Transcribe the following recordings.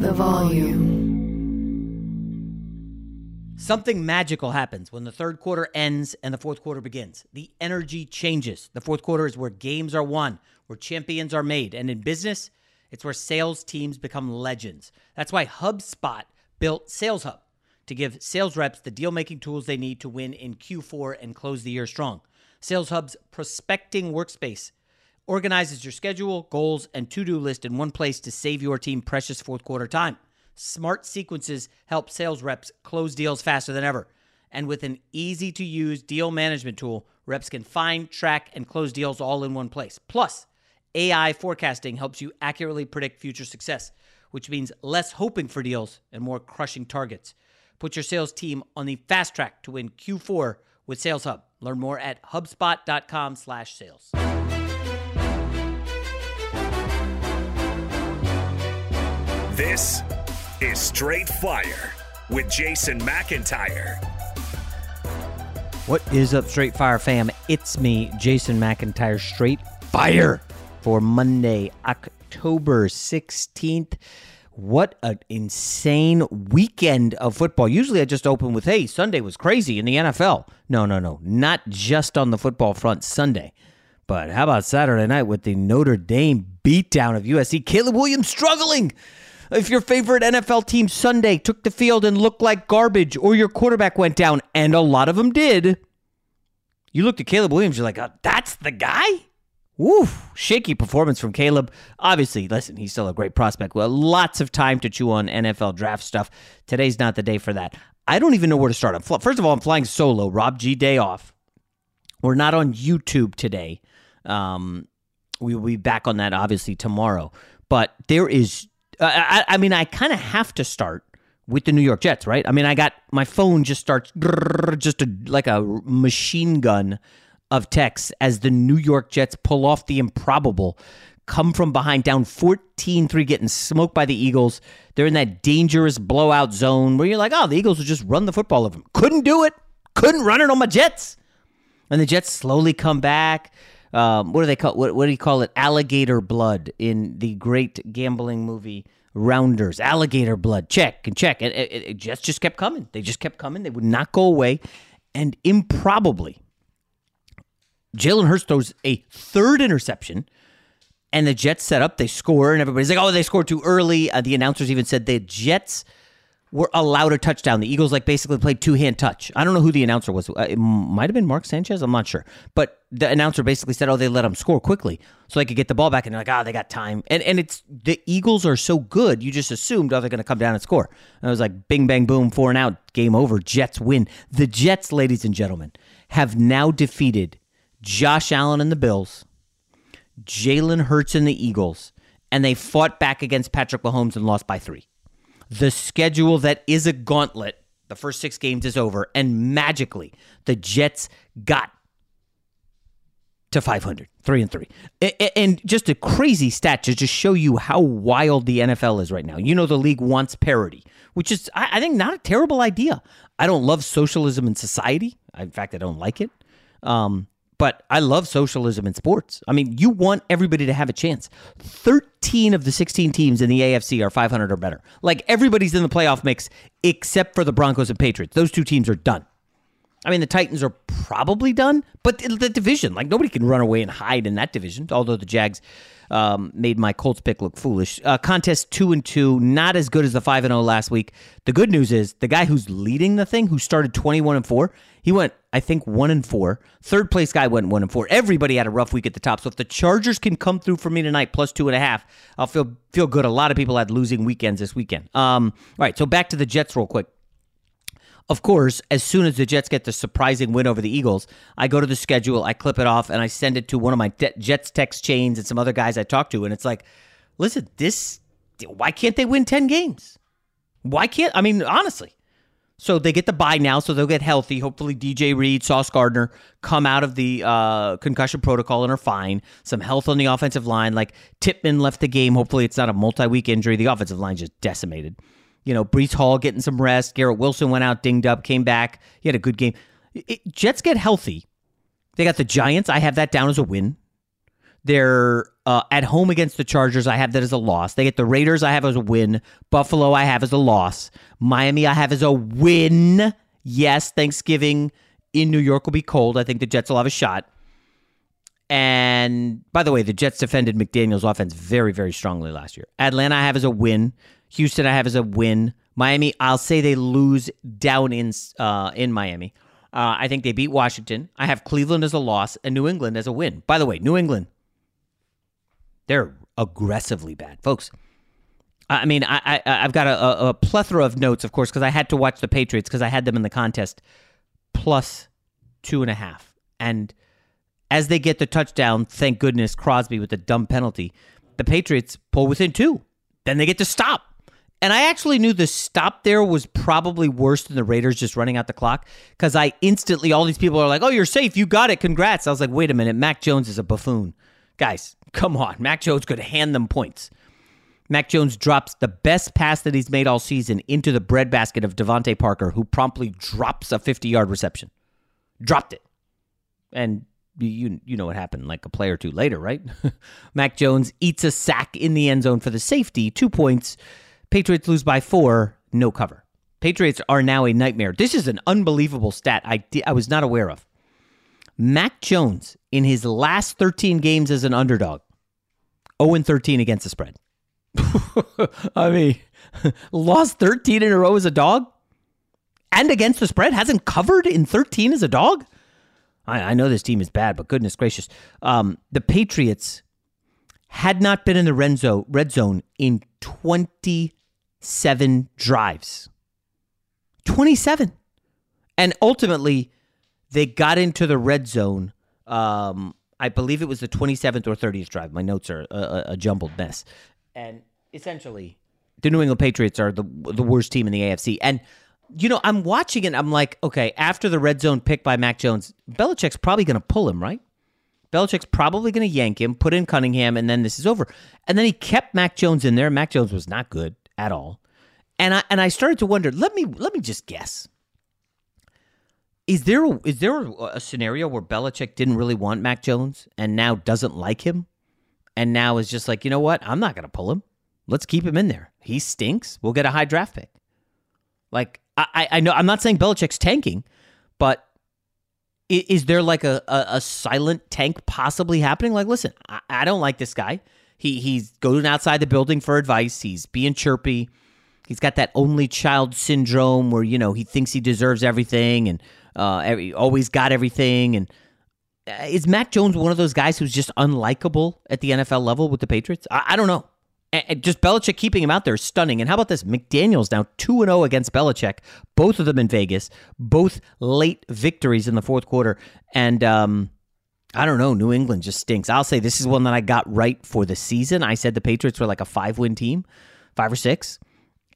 The volume. Something magical happens when the third quarter ends and the fourth quarter begins. The energy changes. The fourth quarter is where games are won, where champions are made. And in business, it's where sales teams become legends. That's why HubSpot built Sales Hub to give sales reps the deal making tools they need to win in Q4 and close the year strong. Sales Hub's prospecting workspace organizes your schedule, goals, and to do list in one place to save your team precious fourth quarter time. Smart sequences help sales reps close deals faster than ever. And with an easy to use deal management tool, reps can find, track, and close deals all in one place. Plus, AI forecasting helps you accurately predict future success, which means less hoping for deals and more crushing targets. Put your sales team on the fast track to win Q4 with Sales Hub. Learn more at hubspot.com/sales. This is Straight Fire with Jason McIntyre. What is up, Straight Fire fam? It's me, Jason McIntyre, Straight Fire for Monday, October 16th. What an insane weekend of football. Usually I just open with, hey, Sunday was crazy in the NFL. No, no, no. Not just on the football front Sunday. But how about Saturday night with the Notre Dame beatdown of USC? Caleb Williams struggling. If your favorite NFL team Sunday took the field and looked like garbage, or your quarterback went down, and a lot of them did, you looked at Caleb Williams, you're like, oh, that's the guy? Woo, shaky performance from Caleb. Obviously, listen, he's still a great prospect. Well, lots of time to chew on NFL draft stuff. Today's not the day for that. I don't even know where to start. I'm fl- First of all, I'm flying solo. Rob G day off. We're not on YouTube today. Um, we will be back on that obviously tomorrow. But there is I, I mean, I kind of have to start with the New York Jets, right? I mean, I got my phone just starts just a, like a machine gun of texts as the New York Jets pull off the improbable, come from behind, down 14 3, getting smoked by the Eagles. They're in that dangerous blowout zone where you're like, oh, the Eagles will just run the football of them. Couldn't do it. Couldn't run it on my Jets. And the Jets slowly come back um, what do they call what, what do you call it? Alligator blood in the great gambling movie Rounders. Alligator blood. Check and check. It, it, it just just kept coming. They just kept coming. They would not go away. And improbably, Jalen Hurts throws a third interception. And the Jets set up, they score, and everybody's like, oh, they scored too early. Uh, the announcers even said the Jets were allowed a touchdown. The Eagles like basically played two hand touch. I don't know who the announcer was. Uh, it might have been Mark Sanchez. I'm not sure. But the announcer basically said, "Oh, they let them score quickly so they could get the ball back." And they're like, "Ah, oh, they got time." And and it's the Eagles are so good, you just assumed, "Oh, they're going to come down and score." And it was like, "Bing, bang, boom, four and out, game over." Jets win. The Jets, ladies and gentlemen, have now defeated Josh Allen and the Bills, Jalen Hurts and the Eagles, and they fought back against Patrick Mahomes and lost by three. The schedule that is a gauntlet, the first six games is over, and magically the Jets got to 500, three and three. And just a crazy stat to just show you how wild the NFL is right now. You know, the league wants parity, which is, I think, not a terrible idea. I don't love socialism in society. In fact, I don't like it. Um, but I love socialism in sports. I mean, you want everybody to have a chance. 13 of the 16 teams in the AFC are 500 or better. Like everybody's in the playoff mix except for the Broncos and Patriots. Those two teams are done. I mean, the Titans are probably done, but the division, like nobody can run away and hide in that division. Although the Jags um, made my Colts pick look foolish. Uh, contest two and two, not as good as the five and zero oh last week. The good news is the guy who's leading the thing, who started twenty one and four, he went I think one and four. Third place guy went one and four. Everybody had a rough week at the top. So if the Chargers can come through for me tonight, plus two and a half, I'll feel feel good. A lot of people had losing weekends this weekend. Um, all right, so back to the Jets real quick. Of course, as soon as the Jets get the surprising win over the Eagles, I go to the schedule, I clip it off, and I send it to one of my Jets text chains and some other guys I talk to. And it's like, listen, this, why can't they win 10 games? Why can't, I mean, honestly. So they get the bye now, so they'll get healthy. Hopefully, DJ Reed, Sauce Gardner come out of the uh, concussion protocol and are fine. Some health on the offensive line. Like Tippmann left the game. Hopefully, it's not a multi week injury. The offensive line just decimated. You know, Breece Hall getting some rest. Garrett Wilson went out dinged up, came back. He had a good game. It, Jets get healthy. They got the Giants. I have that down as a win. They're uh, at home against the Chargers. I have that as a loss. They get the Raiders. I have as a win. Buffalo. I have as a loss. Miami. I have as a win. Yes, Thanksgiving in New York will be cold. I think the Jets will have a shot. And by the way, the Jets defended McDaniel's offense very, very strongly last year. Atlanta, I have as a win. Houston, I have as a win. Miami, I'll say they lose down in uh, in Miami. Uh, I think they beat Washington. I have Cleveland as a loss and New England as a win. By the way, New England, they're aggressively bad, folks. I mean, I, I have got a, a, plethora of notes, of course, because I had to watch the Patriots because I had them in the contest plus two and a half. And as they get the touchdown, thank goodness Crosby with the dumb penalty, the Patriots pull within two. Then they get to stop. And I actually knew the stop there was probably worse than the Raiders just running out the clock because I instantly, all these people are like, oh, you're safe. You got it. Congrats. I was like, wait a minute. Mac Jones is a buffoon. Guys, come on. Mac Jones could hand them points. Mac Jones drops the best pass that he's made all season into the breadbasket of DeVante Parker, who promptly drops a 50 yard reception. Dropped it. And you you know what happened like a play or two later, right? Mac Jones eats a sack in the end zone for the safety, two points. Patriots lose by four, no cover. Patriots are now a nightmare. This is an unbelievable stat I, di- I was not aware of. Mac Jones, in his last 13 games as an underdog, 0 13 against the spread. I mean, lost 13 in a row as a dog and against the spread, hasn't covered in 13 as a dog. I, I know this team is bad, but goodness gracious. Um, the Patriots had not been in the red zone, red zone in 27 drives. 27. And ultimately, they got into the red zone. Um, I believe it was the 27th or 30th drive. My notes are a, a, jumbled mess. And essentially, the New England Patriots are the the worst team in the AFC. And you know, I'm watching it. I'm like, okay, after the red zone pick by Mac Jones, Belichick's probably going to pull him, right? Belichick's probably going to yank him, put in Cunningham, and then this is over. And then he kept Mac Jones in there. Mac Jones was not good at all. And I and I started to wonder. Let me let me just guess. Is there a, is there a, scenario where Belichick didn't really want Mac Jones and now doesn't like him, and now is just like, you know what? I'm not going to pull him. Let's keep him in there. He stinks. We'll get a high draft pick. Like I, I know I'm not saying Belichick's tanking, but is, is there like a, a, a, silent tank possibly happening? Like, listen, I, I don't like this guy. He he's going outside the building for advice. He's being chirpy. He's got that only child syndrome where you know he thinks he deserves everything and uh, every, always got everything. And uh, is Mac Jones one of those guys who's just unlikable at the NFL level with the Patriots? I, I don't know. And just Belichick keeping him out there is stunning. And how about this? McDaniels now 2 0 against Belichick, both of them in Vegas, both late victories in the fourth quarter. And um, I don't know. New England just stinks. I'll say this is one that I got right for the season. I said the Patriots were like a five win team, five or six.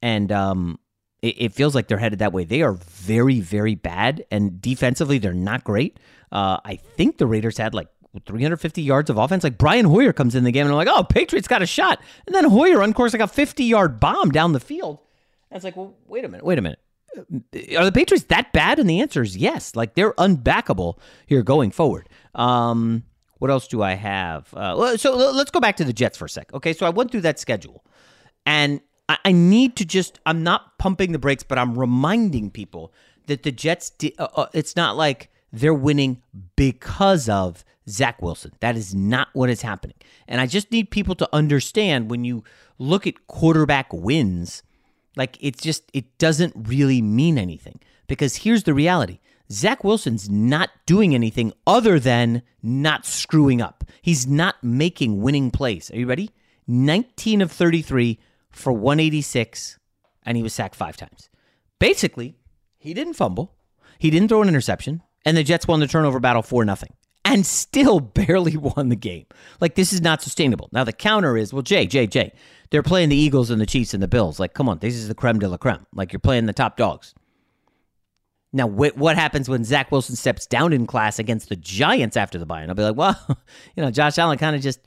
And um, it, it, feels like they're headed that way. They are very, very bad. And defensively, they're not great. Uh, I think the Raiders had like 350 yards of offense. Like Brian Hoyer comes in the game and I'm like, oh, Patriots got a shot. And then Hoyer uncourse like a 50 yard bomb down the field. And it's like, well, wait a minute, wait a minute. Are the Patriots that bad? And the answer is yes. Like they're unbackable here going forward. Um, what else do I have? Uh, so let's go back to the Jets for a sec. Okay, so I went through that schedule, and I, I need to just. I'm not pumping the brakes, but I'm reminding people that the Jets. Di- uh, uh, it's not like they're winning because of Zach Wilson. That is not what is happening. And I just need people to understand when you look at quarterback wins, like it's just, it doesn't really mean anything. Because here's the reality Zach Wilson's not doing anything other than not screwing up. He's not making winning plays. Are you ready? 19 of 33 for 186, and he was sacked five times. Basically, he didn't fumble, he didn't throw an interception, and the Jets won the turnover battle for nothing and still barely won the game. Like, this is not sustainable. Now, the counter is well, Jay, Jay, Jay, they're playing the Eagles and the Chiefs and the Bills. Like, come on, this is the creme de la creme. Like, you're playing the top dogs. Now, wh- what happens when Zach Wilson steps down in class against the Giants after the bye? And I'll be like, well, you know, Josh Allen kind of just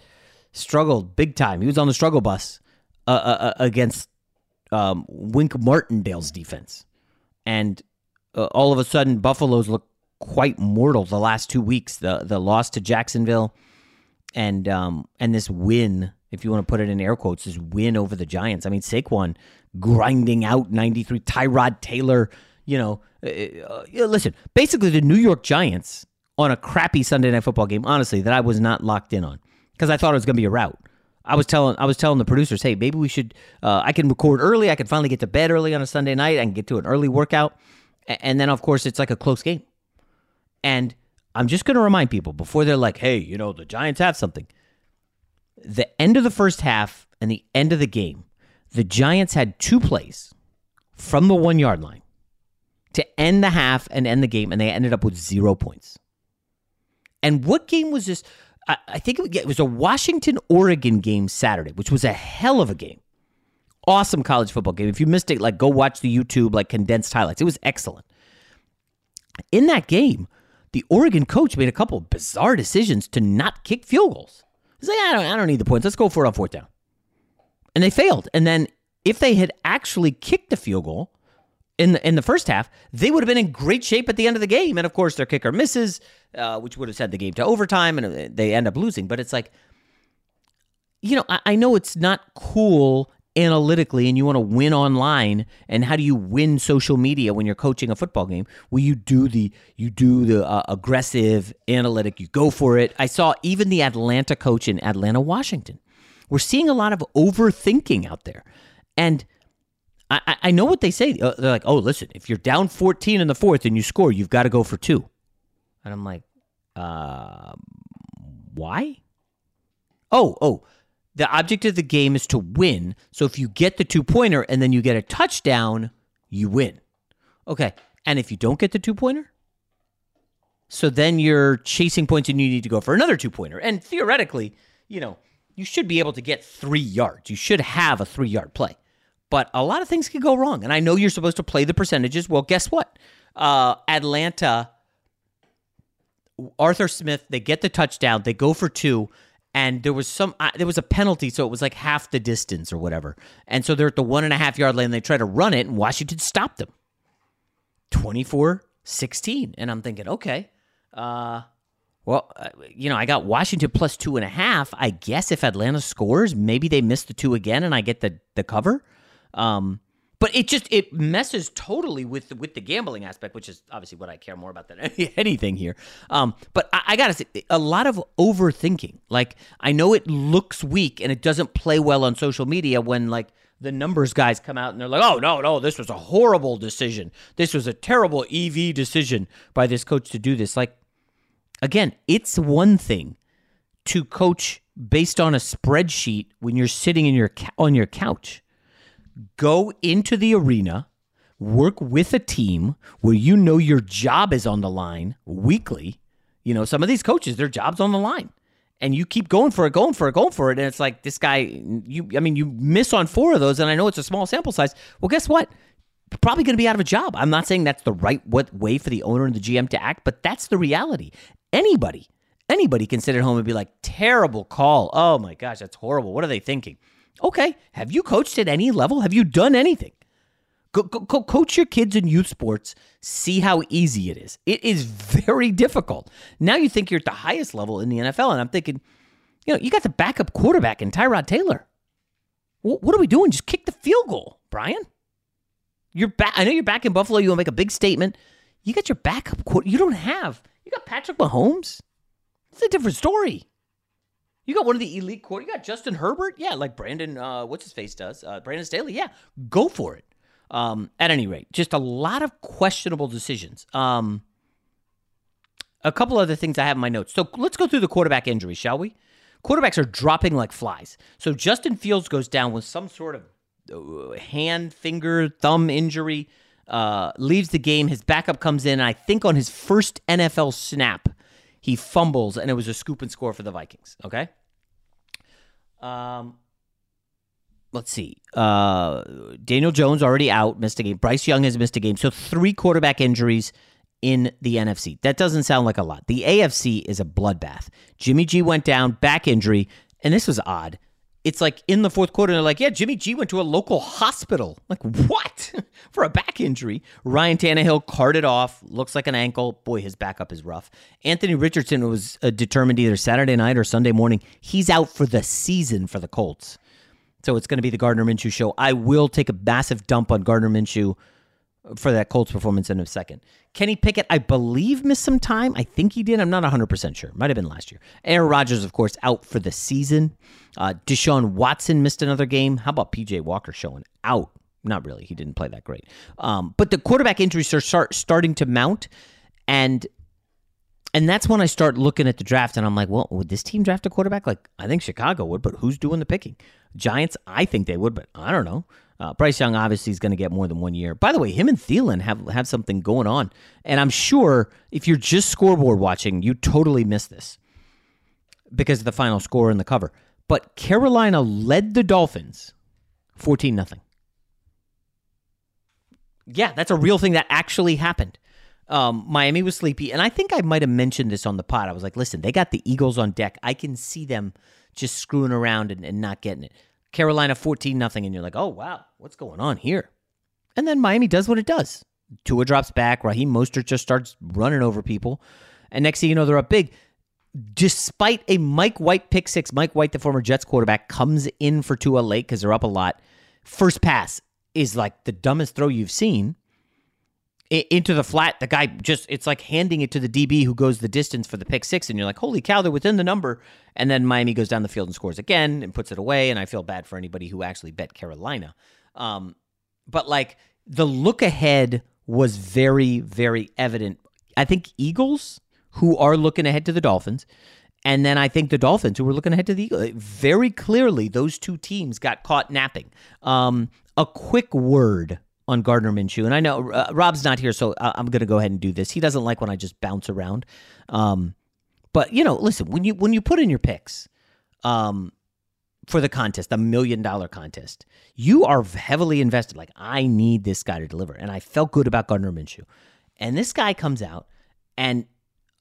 struggled big time. He was on the struggle bus uh, uh, uh against um, Wink Martindale's defense. And uh, all of a sudden, Buffalo's look quite mortal the last two weeks. The the loss to Jacksonville and um and this win, if you want to put it in air quotes, is win over the Giants. I mean, Saquon grinding out 93. Tyrod Taylor, you know, uh, uh, listen, basically the New York Giants on a crappy Sunday night football game, honestly, that I was not locked in on because I thought it was going to be a rout. I was telling I was telling the producers, hey, maybe we should. Uh, I can record early. I can finally get to bed early on a Sunday night. I can get to an early workout, and then of course it's like a close game. And I'm just going to remind people before they're like, hey, you know, the Giants have something. The end of the first half and the end of the game, the Giants had two plays from the one yard line to end the half and end the game, and they ended up with zero points. And what game was this? I, think it was a Washington Oregon game Saturday, which was a hell of a game. Awesome college football game. If you missed it, like go watch the YouTube like condensed highlights. It was excellent. In that game, the Oregon coach made a couple bizarre decisions to not kick field goals. He's like, I don't, I don't need the points. Let's go for it on fourth down. And they failed. And then if they had actually kicked the field goal in the in the first half, they would have been in great shape at the end of the game. And of course, their kicker misses, uh, which would have sent the game to overtime, and uh, they end up losing. But it's like, you know, I, I know it's not cool analytically and you want to win online and how do you win social media when you're coaching a football game? Well you do the you do the uh, aggressive analytic you go for it. I saw even the atlanta coach in atlanta washington. We're seeing a lot of overthinking out there. And i, I know what they say uh, they're like oh listen if you're down 14 in the fourth and you score you've got to go for two. And i'm like uh why? Oh oh the object of the game is to win. So if you get the two pointer and then you get a touchdown, you win. Okay. And if you don't get the two pointer, so then you're chasing points and you need to go for another two pointer. And theoretically, you know, you should be able to get three yards. You should have a three yard play. But a lot of things can go wrong. And I know you're supposed to play the percentages. Well, guess what? Uh, Atlanta, Arthur Smith, they get the touchdown. They go for two and there was some uh, there was a penalty so it was like half the distance or whatever. And so they're at the one and a half yard line and they try to run it and washington stopped them. 24 16 and i'm thinking okay uh well uh, you know i got washington plus two and a half. I guess if atlanta scores maybe they miss the two again and i get the the cover. Um but it just it messes totally with with the gambling aspect, which is obviously what I care more about than anything here. Um, but I, I, gotta say, a lot of overthinking. Like I know it looks weak and it doesn't play well on social media when like the numbers guys come out and they're like, "Oh no, no, this was a horrible decision. This was a terrible EV decision by this coach to do this." Like again, it's one thing to coach based on a spreadsheet when you're sitting in your on your couch go into the arena, work with a team where you know your job is on the line weekly, You know, some of these coaches, their job's on the line. And you keep going for it, going for it, going for it. And it's like this guy, you I mean, you miss on four of those, and I know it's a small sample size. Well, guess what? Probably going to be out of a job. I'm not saying that's the right way for the owner and the GM to act, but that's the reality. Anybody, anybody can sit at home and be like, terrible call. Oh my gosh, that's horrible. What are they thinking? Okay, have you coached at any level? Have you done anything? Go, go, go, coach your kids in youth sports. See how easy it is. It is very difficult. Now you think you're at the highest level in the NFL, and I'm thinking, you know, you got the backup quarterback in Tyrod Taylor. What, what are we doing? Just kick the field goal, Brian. You're back. I know you're back in Buffalo. You want to make a big statement. You got your backup quarter. You don't have. You got Patrick Mahomes. It's a different story. You got one of the elite quarter. You got Justin Herbert. Yeah, like Brandon. Uh, what's his face does? Uh, Brandon Staley. Yeah, go for it. Um, at any rate, just a lot of questionable decisions. Um, a couple other things I have in my notes. So let's go through the quarterback injuries, shall we? Quarterbacks are dropping like flies. So Justin Fields goes down with some sort of uh, hand, finger, thumb injury, uh, leaves the game. His backup comes in, and I think on his first NFL snap, he fumbles, and it was a scoop and score for the Vikings. Okay. Um, let's see. Uh, Daniel Jones already out, missed a game. Bryce Young has missed a game. So three quarterback injuries in the NFC. That doesn't sound like a lot. The AFC is a bloodbath. Jimmy G went down, back injury, and this was odd. It's like in the fourth quarter, they're like, yeah, Jimmy G went to a local hospital. Like, what? For a back injury. Ryan Tannehill carted off, looks like an ankle. Boy, his backup is rough. Anthony Richardson was uh, determined either Saturday night or Sunday morning. He's out for the season for the Colts. So it's going to be the Gardner Minshew show. I will take a massive dump on Gardner Minshew for that Colts performance in a second. Kenny Pickett, I believe, missed some time. I think he did. I'm not 100% sure. Might have been last year. Aaron Rodgers, of course, out for the season. Uh, Deshaun Watson missed another game. How about PJ Walker showing out? Not really. He didn't play that great. Um, but the quarterback injuries are start, starting to mount. And and that's when I start looking at the draft and I'm like, well, would this team draft a quarterback? Like, I think Chicago would, but who's doing the picking? Giants, I think they would, but I don't know. Uh, Bryce Young obviously is going to get more than one year. By the way, him and Thielen have have something going on, and I'm sure if you're just scoreboard watching, you totally miss this because of the final score and the cover. But Carolina led the Dolphins 14 nothing. Yeah, that's a real thing that actually happened. Um, Miami was sleepy, and I think I might have mentioned this on the pod. I was like, listen, they got the Eagles on deck. I can see them just screwing around and, and not getting it. Carolina 14 nothing, and you're like, oh wow, what's going on here? And then Miami does what it does. Tua drops back. Raheem Mostert just starts running over people, and next thing you know, they're up big. Despite a Mike White pick six, Mike White, the former Jets quarterback, comes in for Tua late because they're up a lot. First pass is like the dumbest throw you've seen into the flat. The guy just, it's like handing it to the DB who goes the distance for the pick six. And you're like, holy cow, they're within the number. And then Miami goes down the field and scores again and puts it away. And I feel bad for anybody who actually bet Carolina. Um, but like the look ahead was very, very evident. I think Eagles, who are looking ahead to the Dolphins, and then I think the Dolphins, who were looking ahead to the Eagles, very clearly those two teams got caught napping. Um, a quick word on Gardner Minshew, and I know uh, Rob's not here, so I'm going to go ahead and do this. He doesn't like when I just bounce around. Um, but you know, listen when you when you put in your picks um, for the contest, the million dollar contest, you are heavily invested. Like I need this guy to deliver, and I felt good about Gardner Minshew, and this guy comes out, and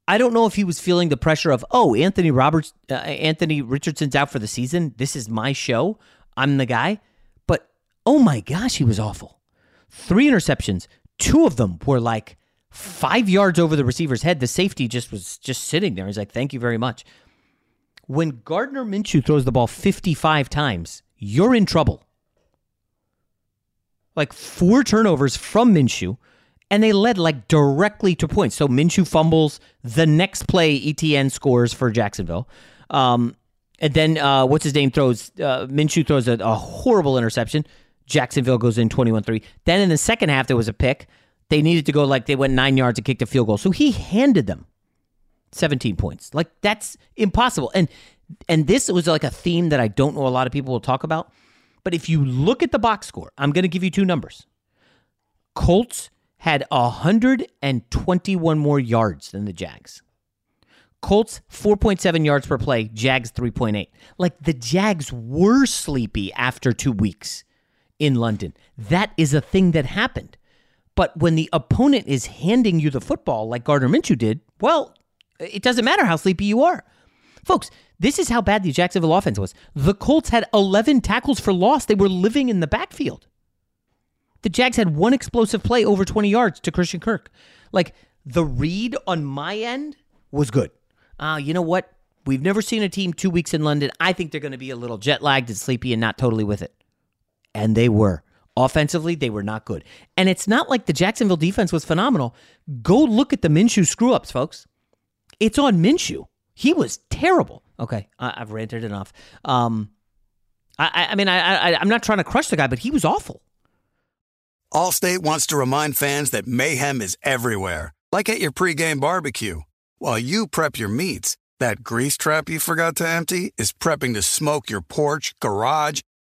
I don't know if he was feeling the pressure of oh Anthony Roberts, uh, Anthony Richardson's out for the season. This is my show. I'm the guy. But oh my gosh, he was awful three interceptions. Two of them were like five yards over the receiver's head. The safety just was just sitting there. He's like, "Thank you very much." When Gardner Minshew throws the ball 55 times, you're in trouble. Like four turnovers from Minshew, and they led like directly to points. So Minshew fumbles. The next play, ETN scores for Jacksonville. Um, and then uh, what's his name throws uh, Minshew throws a, a horrible interception. Jacksonville goes in 21 3. Then in the second half, there was a pick. They needed to go like they went nine yards and kicked a field goal. So he handed them 17 points. Like that's impossible. And and this was like a theme that I don't know a lot of people will talk about. But if you look at the box score, I'm going to give you two numbers. Colts had 121 more yards than the Jags. Colts 4.7 yards per play, Jags 3.8. Like the Jags were sleepy after 2 weeks in London. That is a thing that happened. But when the opponent is handing you the football like Gardner Minshew did, well, it doesn't matter how sleepy you are. Folks, this is how bad the Jacksonville offense was. The Colts had 11 tackles for loss. They were living in the backfield. The Jags had one explosive play over 20 yards to Christian Kirk. Like the read on my end was good. Uh, you know what? We've never seen a team two weeks in London. I think they're going to be a little jet lagged and sleepy and not totally with it. And they were. Offensively, they were not good. And it's not like the Jacksonville defense was phenomenal. Go look at the Minshew screw ups, folks. It's on Minshew. He was terrible. Okay, I, have ranted enough. Um, I, I mean, I, I, I'm not trying to crush the guy, but he was awful. Allstate wants to remind fans that mayhem is everywhere, like at your pregame barbecue. While you prep your meats, that grease trap you forgot to empty is prepping to smoke your porch, garage,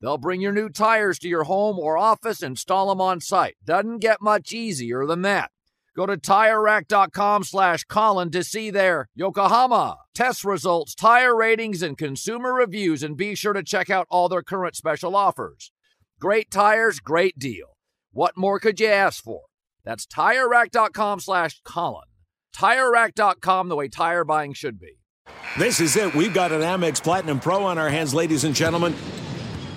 They'll bring your new tires to your home or office, install them on site. Doesn't get much easier than that. Go to TireRack.com slash Colin to see their Yokohama test results, tire ratings, and consumer reviews, and be sure to check out all their current special offers. Great tires, great deal. What more could you ask for? That's TireRack.com slash Colin. TireRack.com, the way tire buying should be. This is it. We've got an Amex Platinum Pro on our hands, ladies and gentlemen.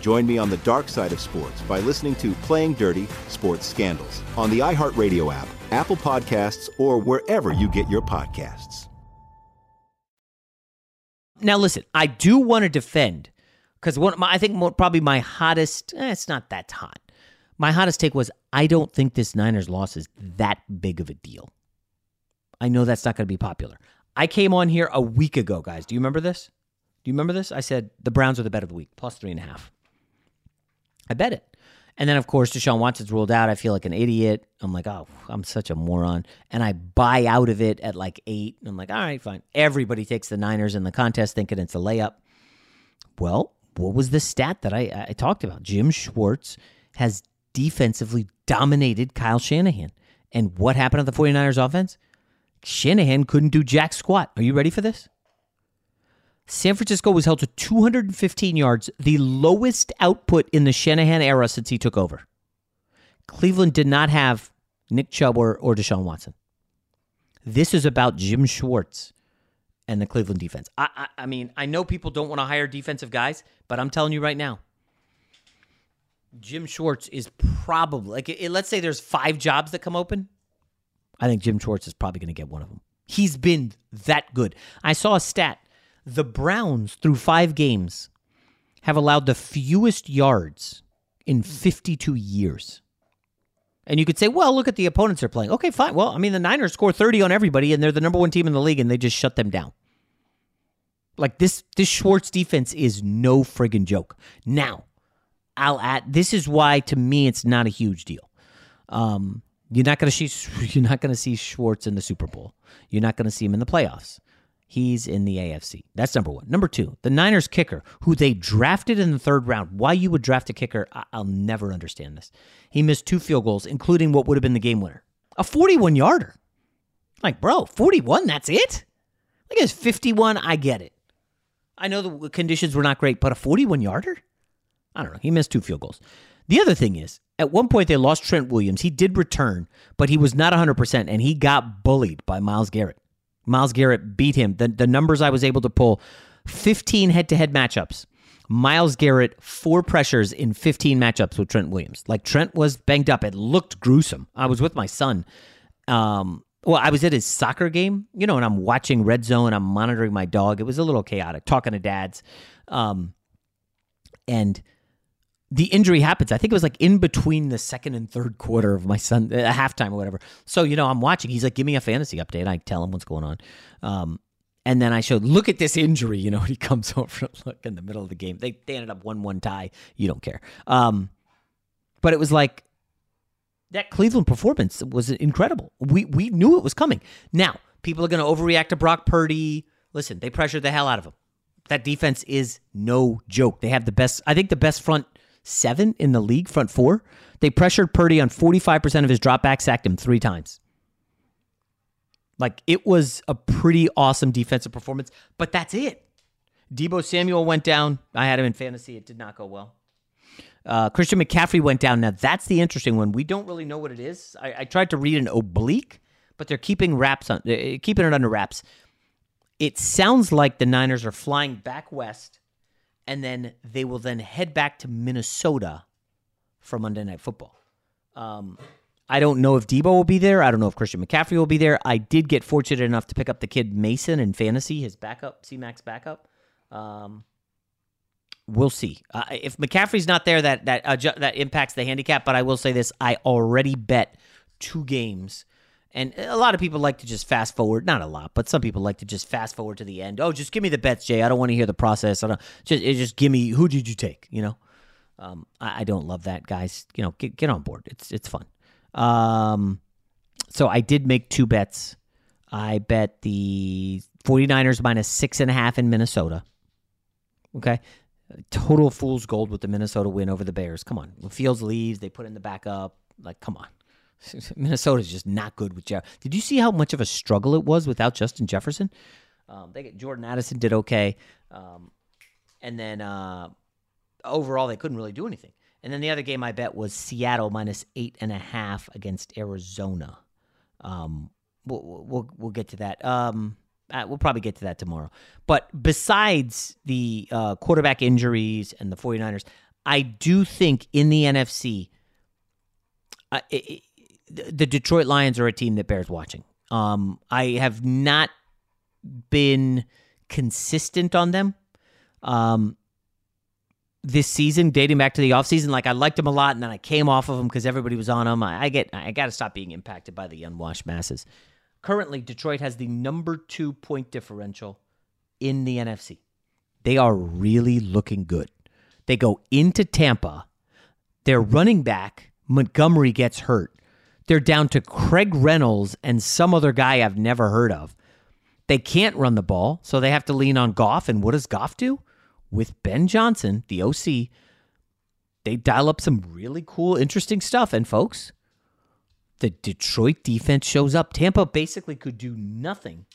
Join me on the dark side of sports by listening to Playing Dirty Sports Scandals on the iHeartRadio app, Apple Podcasts, or wherever you get your podcasts. Now, listen, I do want to defend because I think more, probably my hottest. Eh, it's not that hot. My hottest take was I don't think this Niners loss is that big of a deal. I know that's not going to be popular. I came on here a week ago, guys. Do you remember this? Do you remember this? I said the Browns are the bet of the week, plus three and a half. I bet it. And then, of course, Deshaun Watson's ruled out. I feel like an idiot. I'm like, oh, I'm such a moron. And I buy out of it at like eight. I'm like, all right, fine. Everybody takes the Niners in the contest thinking it's a layup. Well, what was the stat that I, I talked about? Jim Schwartz has defensively dominated Kyle Shanahan. And what happened to the 49ers offense? Shanahan couldn't do jack squat. Are you ready for this? San Francisco was held to 215 yards, the lowest output in the Shanahan era since he took over. Cleveland did not have Nick Chubb or, or Deshaun Watson. This is about Jim Schwartz and the Cleveland defense. I, I, I mean, I know people don't want to hire defensive guys, but I'm telling you right now, Jim Schwartz is probably like. It, let's say there's five jobs that come open. I think Jim Schwartz is probably going to get one of them. He's been that good. I saw a stat the Browns, through five games, have allowed the fewest yards in 52 years. And you could say, well, look at the opponents they're playing. Okay, fine. Well, I mean, the Niners score 30 on everybody, and they're the number one team in the league, and they just shut them down. Like this this Schwartz defense is no friggin' joke. Now, I'll add this is why to me it's not a huge deal. Um, you're not gonna see you're not gonna see Schwartz in the Super Bowl. You're not gonna see him in the playoffs. He's in the AFC. That's number one. Number two, the Niners kicker, who they drafted in the third round. Why you would draft a kicker, I- I'll never understand this. He missed two field goals, including what would have been the game winner, a 41 yarder. Like, bro, 41, that's it? Like, it's 51, I get it. I know the conditions were not great, but a 41 yarder? I don't know. He missed two field goals. The other thing is, at one point they lost Trent Williams. He did return, but he was not 100%, and he got bullied by Myles Garrett. Myles Garrett beat him. The, the numbers I was able to pull 15 head to head matchups. Myles Garrett, four pressures in 15 matchups with Trent Williams. Like Trent was banged up. It looked gruesome. I was with my son. Um, well, I was at his soccer game, you know, and I'm watching Red Zone. I'm monitoring my dog. It was a little chaotic, talking to dads. Um, and the injury happens. I think it was like in between the second and third quarter of my son, a halftime or whatever. So, you know, I'm watching. He's like, give me a fantasy update. I tell him what's going on. Um, and then I showed, look at this injury. You know, he comes over, look in the middle of the game. They, they ended up 1 1 tie. You don't care. Um, but it was like, that Cleveland performance was incredible. We we knew it was coming. Now, people are going to overreact to Brock Purdy. Listen, they pressured the hell out of him. That defense is no joke. They have the best, I think, the best front seven in the league, front four. They pressured Purdy on 45% of his dropbacks, sacked him three times. Like, it was a pretty awesome defensive performance, but that's it. Deebo Samuel went down. I had him in fantasy. It did not go well. Uh, Christian McCaffrey went down. Now, that's the interesting one. We don't really know what it is. I, I tried to read an oblique, but they're keeping wraps on, uh, keeping it under wraps. It sounds like the Niners are flying back west, and then they will then head back to Minnesota for Monday Night Football. Um, I don't know if Deebo will be there. I don't know if Christian McCaffrey will be there. I did get fortunate enough to pick up the kid Mason in fantasy, his backup, C Max backup. Um, we'll see. Uh, if McCaffrey's not there, that that adju- that impacts the handicap. But I will say this: I already bet two games, and a lot of people like to just fast forward. Not a lot, but some people like to just fast forward to the end. Oh, just give me the bets, Jay. I don't want to hear the process. I don't just just give me who did you take? You know, um, I, I don't love that, guys. You know, get get on board. It's it's fun. Um, so I did make two bets. I bet the 49ers minus six and a half in Minnesota. Okay. Total fool's gold with the Minnesota win over the Bears. Come on. When Fields leaves, they put in the backup. Like, come on. Minnesota's just not good with Jeff. Did you see how much of a struggle it was without Justin Jefferson? Um, they get Jordan Addison did okay, um, and then uh, overall they couldn't really do anything. And then the other game I bet was Seattle minus eight and a half against Arizona. Um, we'll, we'll we'll get to that. Um, uh, we'll probably get to that tomorrow. But besides the uh, quarterback injuries and the 49ers, I do think in the NFC, uh, it, the Detroit Lions are a team that bears watching. Um, I have not been consistent on them um, this season, dating back to the offseason. Like I liked them a lot, and then I came off of them because everybody was on them. I, I get, I got to stop being impacted by the unwashed masses. Currently, Detroit has the number two point differential in the NFC. They are really looking good. They go into Tampa. Their running back, Montgomery, gets hurt. They're down to Craig Reynolds and some other guy I've never heard of. They can't run the ball, so they have to lean on Goff. And what does Goff do? With Ben Johnson, the OC, they dial up some really cool, interesting stuff. And folks, the Detroit defense shows up. Tampa basically could do nothing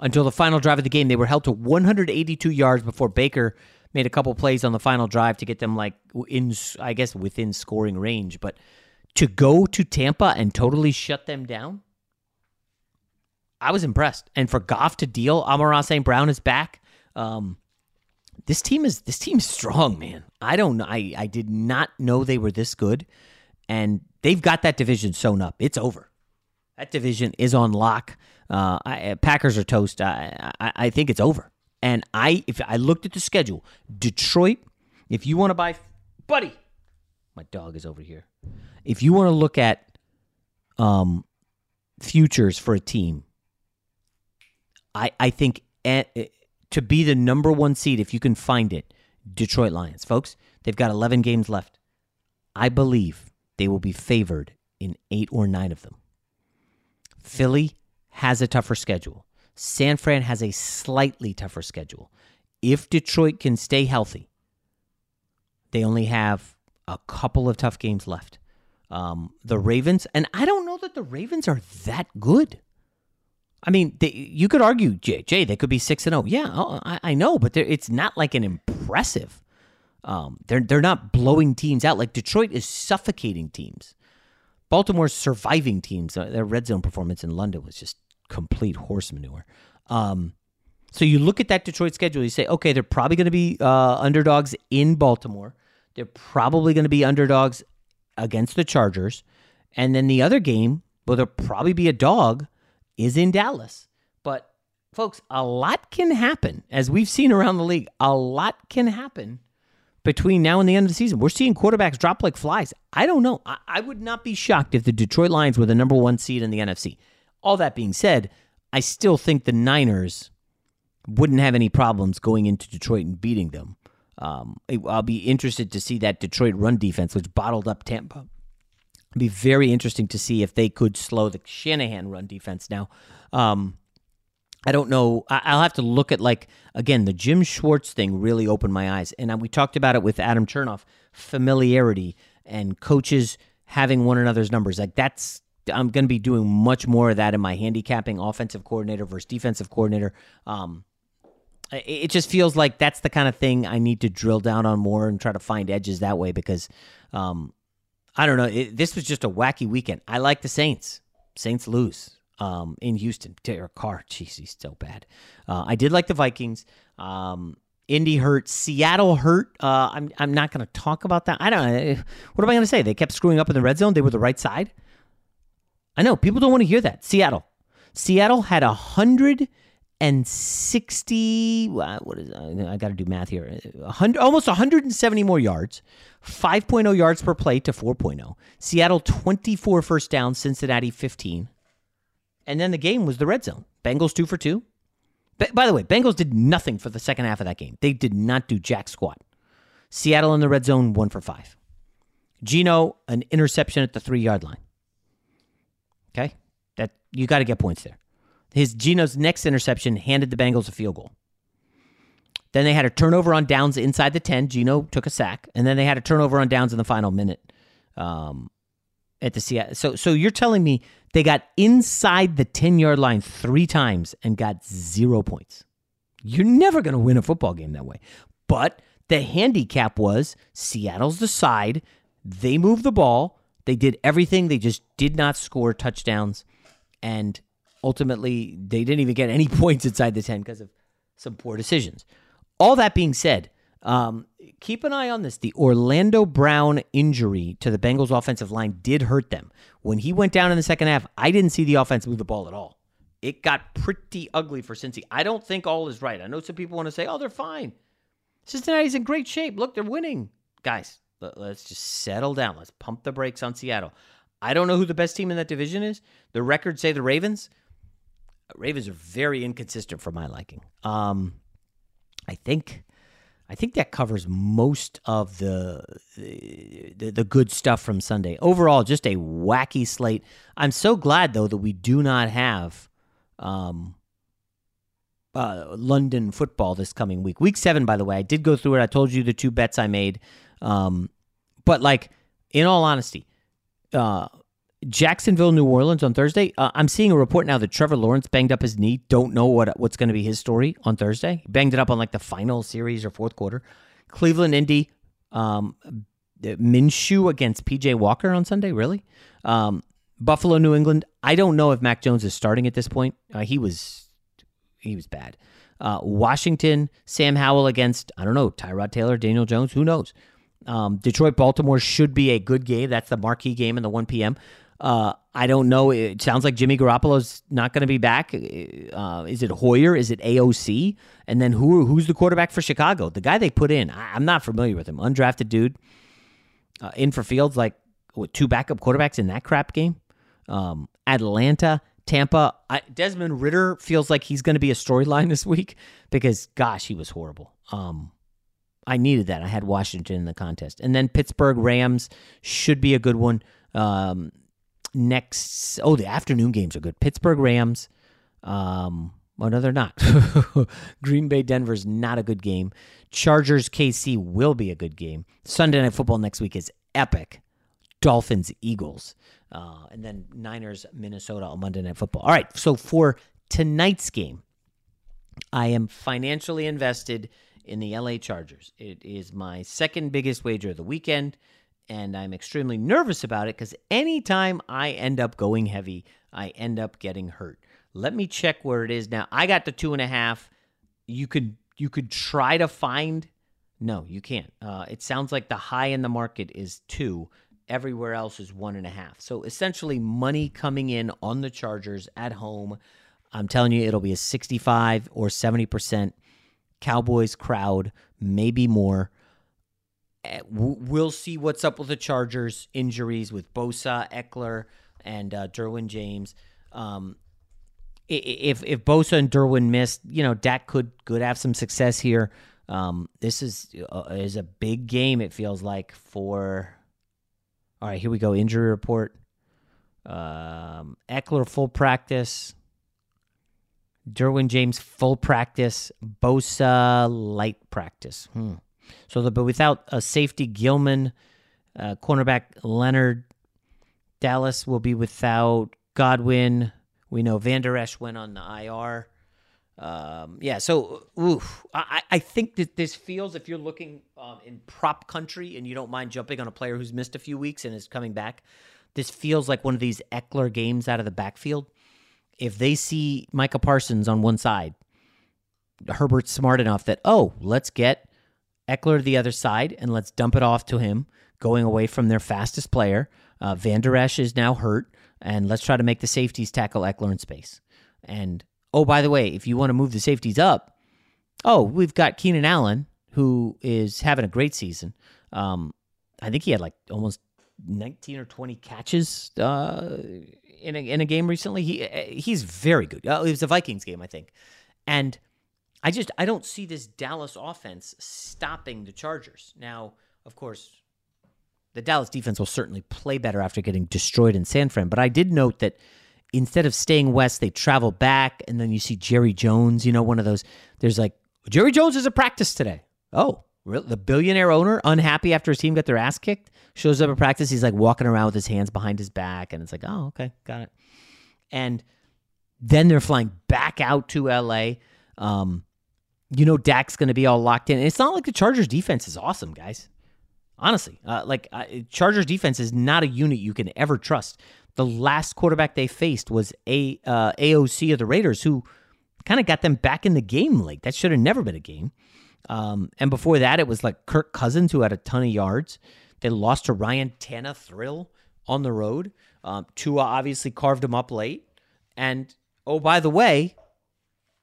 until the final drive of the game. They were held to 182 yards before Baker made a couple plays on the final drive to get them like in I guess within scoring range, but to go to Tampa and totally shut them down, I was impressed. And for Goff to deal, Amon-Ra St. Brown is back. Um, this team is this team's strong, man. I don't know. I, I did not know they were this good. And they've got that division sewn up. It's over. That division is on lock. Uh, I, Packers are toast. I, I, I think it's over. And I, if I looked at the schedule, Detroit. If you want to buy, buddy, my dog is over here. If you want to look at um, futures for a team, I I think to be the number one seed, if you can find it, Detroit Lions. Folks, they've got 11 games left. I believe they will be favored in eight or nine of them. Philly has a tougher schedule. San Fran has a slightly tougher schedule. If Detroit can stay healthy, they only have a couple of tough games left. Um, the Ravens, and I don't know that the Ravens are that good. I mean, they, you could argue, Jay, Jay, they could be six and zero. Oh. Yeah, oh, I, I, know, but it's not like an impressive. Um, they're they're not blowing teams out like Detroit is suffocating teams. Baltimore's surviving teams. Uh, their red zone performance in London was just complete horse manure. Um, so you look at that Detroit schedule, you say, okay, they're probably going to be uh, underdogs in Baltimore. They're probably going to be underdogs against the Chargers. And then the other game, well, there'll probably be a dog, is in Dallas. But folks, a lot can happen. As we've seen around the league, a lot can happen between now and the end of the season. We're seeing quarterbacks drop like flies. I don't know. I, I would not be shocked if the Detroit Lions were the number one seed in the NFC. All that being said, I still think the Niners wouldn't have any problems going into Detroit and beating them. Um, I'll be interested to see that Detroit run defense, which bottled up Tampa. It'd be very interesting to see if they could slow the Shanahan run defense. Now, um, I don't know. I'll have to look at like again the Jim Schwartz thing. Really opened my eyes, and we talked about it with Adam Chernoff. Familiarity and coaches having one another's numbers. Like that's I'm going to be doing much more of that in my handicapping offensive coordinator versus defensive coordinator. Um, it just feels like that's the kind of thing I need to drill down on more and try to find edges that way because um, I don't know. It, this was just a wacky weekend. I like the Saints. Saints lose um, in Houston. Derek Carr, jeez, he's so bad. Uh, I did like the Vikings. Um, Indy hurt. Seattle hurt. Uh, I'm I'm not going to talk about that. I don't. What am I going to say? They kept screwing up in the red zone. They were the right side. I know people don't want to hear that. Seattle. Seattle had a hundred and 60 uh, what is uh, I got to do math here. 100 almost 170 more yards 5.0 yards per play to 4.0 Seattle 24 first downs Cincinnati 15 and then the game was the red zone. Bengals 2 for 2 by the way Bengals did nothing for the second half of that game. They did not do jack squat. Seattle in the red zone 1 for 5 Geno an interception at the 3 yard line. Okay? That you got to get points there his Geno's next interception handed the Bengals a field goal. Then they had a turnover on downs inside the 10. Geno took a sack. And then they had a turnover on downs in the final minute um, at the Seattle. So, so you're telling me they got inside the 10 yard line three times and got zero points. You're never going to win a football game that way. But the handicap was Seattle's the side. They moved the ball. They did everything. They just did not score touchdowns. And ultimately they didn't even get any points inside the 10 because of some poor decisions. All that being said, um, keep an eye on this. The Orlando Brown injury to the Bengals offensive line did hurt them. When he went down in the second half, I didn't see the offense move the ball at all. It got pretty ugly for Cincy. I don't think all is right. I know some people want to say, oh, they're fine. Cincinnati's in great shape. Look, they're winning. Guys, let's just settle down. Let's pump the brakes on Seattle. I don't know who the best team in that division is. The records say the Ravens. Ravens are very inconsistent for my liking. Um, I think, I think that covers most of the, the the good stuff from Sunday. Overall, just a wacky slate. I'm so glad though that we do not have um, uh, London football this coming week. Week seven, by the way, I did go through it. I told you the two bets I made. Um, but like, in all honesty, uh, Jacksonville, New Orleans on Thursday. Uh, I'm seeing a report now that Trevor Lawrence banged up his knee. Don't know what what's going to be his story on Thursday. He banged it up on like the final series or fourth quarter. Cleveland, Indy, um, Minshew against PJ Walker on Sunday. Really? Um, Buffalo, New England. I don't know if Mac Jones is starting at this point. Uh, he was he was bad. Uh, Washington, Sam Howell against I don't know Tyrod Taylor, Daniel Jones. Who knows? Um, Detroit, Baltimore should be a good game. That's the marquee game in the 1 p.m. Uh, I don't know. It sounds like Jimmy Garoppolo's not going to be back. Uh, is it Hoyer? Is it AOC? And then who who's the quarterback for Chicago? The guy they put in. I, am not familiar with him. Undrafted dude. Uh, in for Fields, like what, two backup quarterbacks in that crap game. Um, Atlanta, Tampa. I, Desmond Ridder feels like he's going to be a storyline this week because, gosh, he was horrible. Um, I needed that. I had Washington in the contest, and then Pittsburgh Rams should be a good one. Um, next, oh, the afternoon games are good. Pittsburgh Rams. Um, well, no, they're not. Green Bay Denver's not a good game. Chargers KC will be a good game. Sunday Night Football next week is epic. Dolphins Eagles. Uh, and then Niners Minnesota on Monday Night Football. All right. So for tonight's game, I am financially invested in the LA Chargers. It is my second biggest wager of the weekend. And I'm extremely nervous about it because anytime I end up going heavy, I end up getting hurt. Let me check where it is now. I got the two and a half. You could you could try to find. No, you can't. Uh, it sounds like the high in the market is two. Everywhere else is one and a half. So essentially, money coming in on the Chargers at home. I'm telling you, it'll be a 65 or 70 percent Cowboys crowd, maybe more. We'll see what's up with the Chargers injuries with Bosa, Ekeler, and uh, Derwin James. Um, if if Bosa and Derwin missed, you know, Dak could could have some success here. Um, this is uh, is a big game. It feels like for. All right, here we go. Injury report. Um, Ekeler full practice. Derwin James full practice. Bosa light practice. Hmm. So, the, but without a safety, Gilman, uh, cornerback Leonard, Dallas will be without Godwin. We know Vander Esch went on the IR. Um, yeah, so oof, I, I think that this feels if you're looking um, in prop country and you don't mind jumping on a player who's missed a few weeks and is coming back, this feels like one of these Ekeler games out of the backfield. If they see Micah Parsons on one side, Herbert's smart enough that oh, let's get Ekeler to the other side and let's dump it off to him, going away from their fastest player. Uh, Vander Esch is now hurt and let's try to make the safeties tackle Ekeler in space. And oh, by the way, if you want to move the safeties up, oh, we've got Keenan Allen who is having a great season. Um, I think he had like almost 19 or 20 catches uh, in a in a game recently. He he's very good. Uh, it was a Vikings game, I think, and I just I don't see this Dallas offense stopping the Chargers. Now, of course, the Dallas defense will certainly play better after getting destroyed in San Fran. But I did note that instead of staying west, they travel back, and then you see Jerry Jones. You know, one of those. There's like Jerry Jones is a practice today. Oh, really? the billionaire owner unhappy after his team got their ass kicked shows up at practice. He's like walking around with his hands behind his back, and it's like, oh, okay, got it. And then they're flying back out to L.A. Um, you know, Dak's going to be all locked in. And it's not like the Chargers defense is awesome, guys. Honestly, uh, like uh, Chargers defense is not a unit you can ever trust. The last quarterback they faced was a uh, AOC of the Raiders, who kind of got them back in the game late. That should have never been a game. Um, and before that, it was like Kirk Cousins who had a ton of yards. They lost to Ryan Tannehill on the road. Um, Tua obviously carved him up late. And oh, by the way,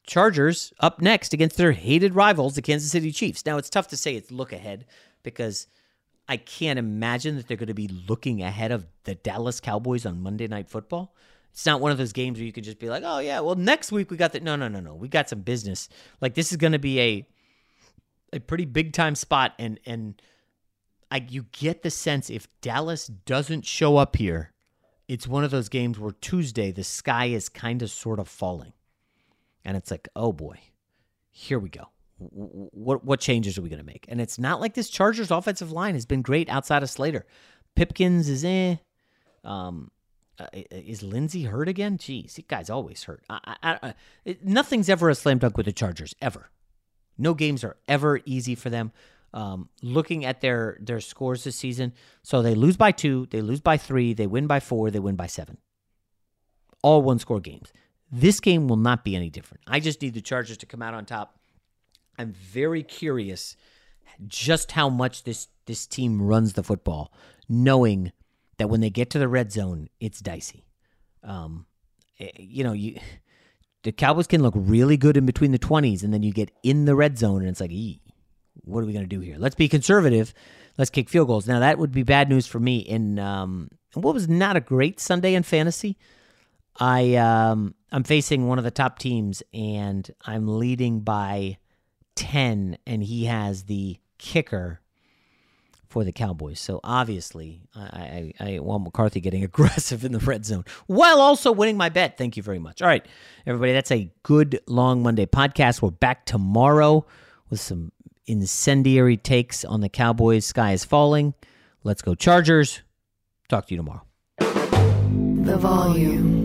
Chargers up next against their hated rivals, the Kansas City Chiefs. Now, it's tough to say it's look ahead because I can't imagine that they're going to be looking ahead of the Dallas Cowboys on Monday Night Football. It's not one of those games where you can just be like, "Oh yeah, well next week we got the no no no no we got some business." Like this is going to be a a pretty big time spot, and and I you get the sense if Dallas doesn't show up here, it's one of those games where Tuesday the sky is kind of sort of falling, and it's like, oh boy, here we go what what changes are we going to make? And it's not like this Chargers offensive line has been great outside of Slater. Pipkins is eh. Um, uh, is Linsley hurt again? Jeez, that guy's always hurt. I, I, I, it, nothing's ever a slam dunk with the Chargers ever. No games are ever easy for them. Um, looking at their their scores this season, so they lose by two, they lose by three, they win by four, they win by seven. All one score games. This game will not be any different. I just need the Chargers to come out on top I'm very curious just how much this this team runs the football, knowing that when they get to the red zone, it's dicey. Um, eh, you know, you the Cowboys can look really good in between the 20s, and then you get in the red zone, and it's like, what are we going to do here? Let's be conservative. Let's kick field goals. Now that would be bad news for me in um, what was not a great Sunday in fantasy. I um I'm facing one of the top teams and I'm leading by 10 and he has the kicker for the Cowboys. So obviously, I, I, I want McCarthy getting aggressive in the red zone while also winning my bet. Thank you very much. All right, everybody, that's a good long Monday podcast. We're back tomorrow with some incendiary takes on the Cowboys. Sky is falling. Let's go, Chargers. Talk to you tomorrow. The volume.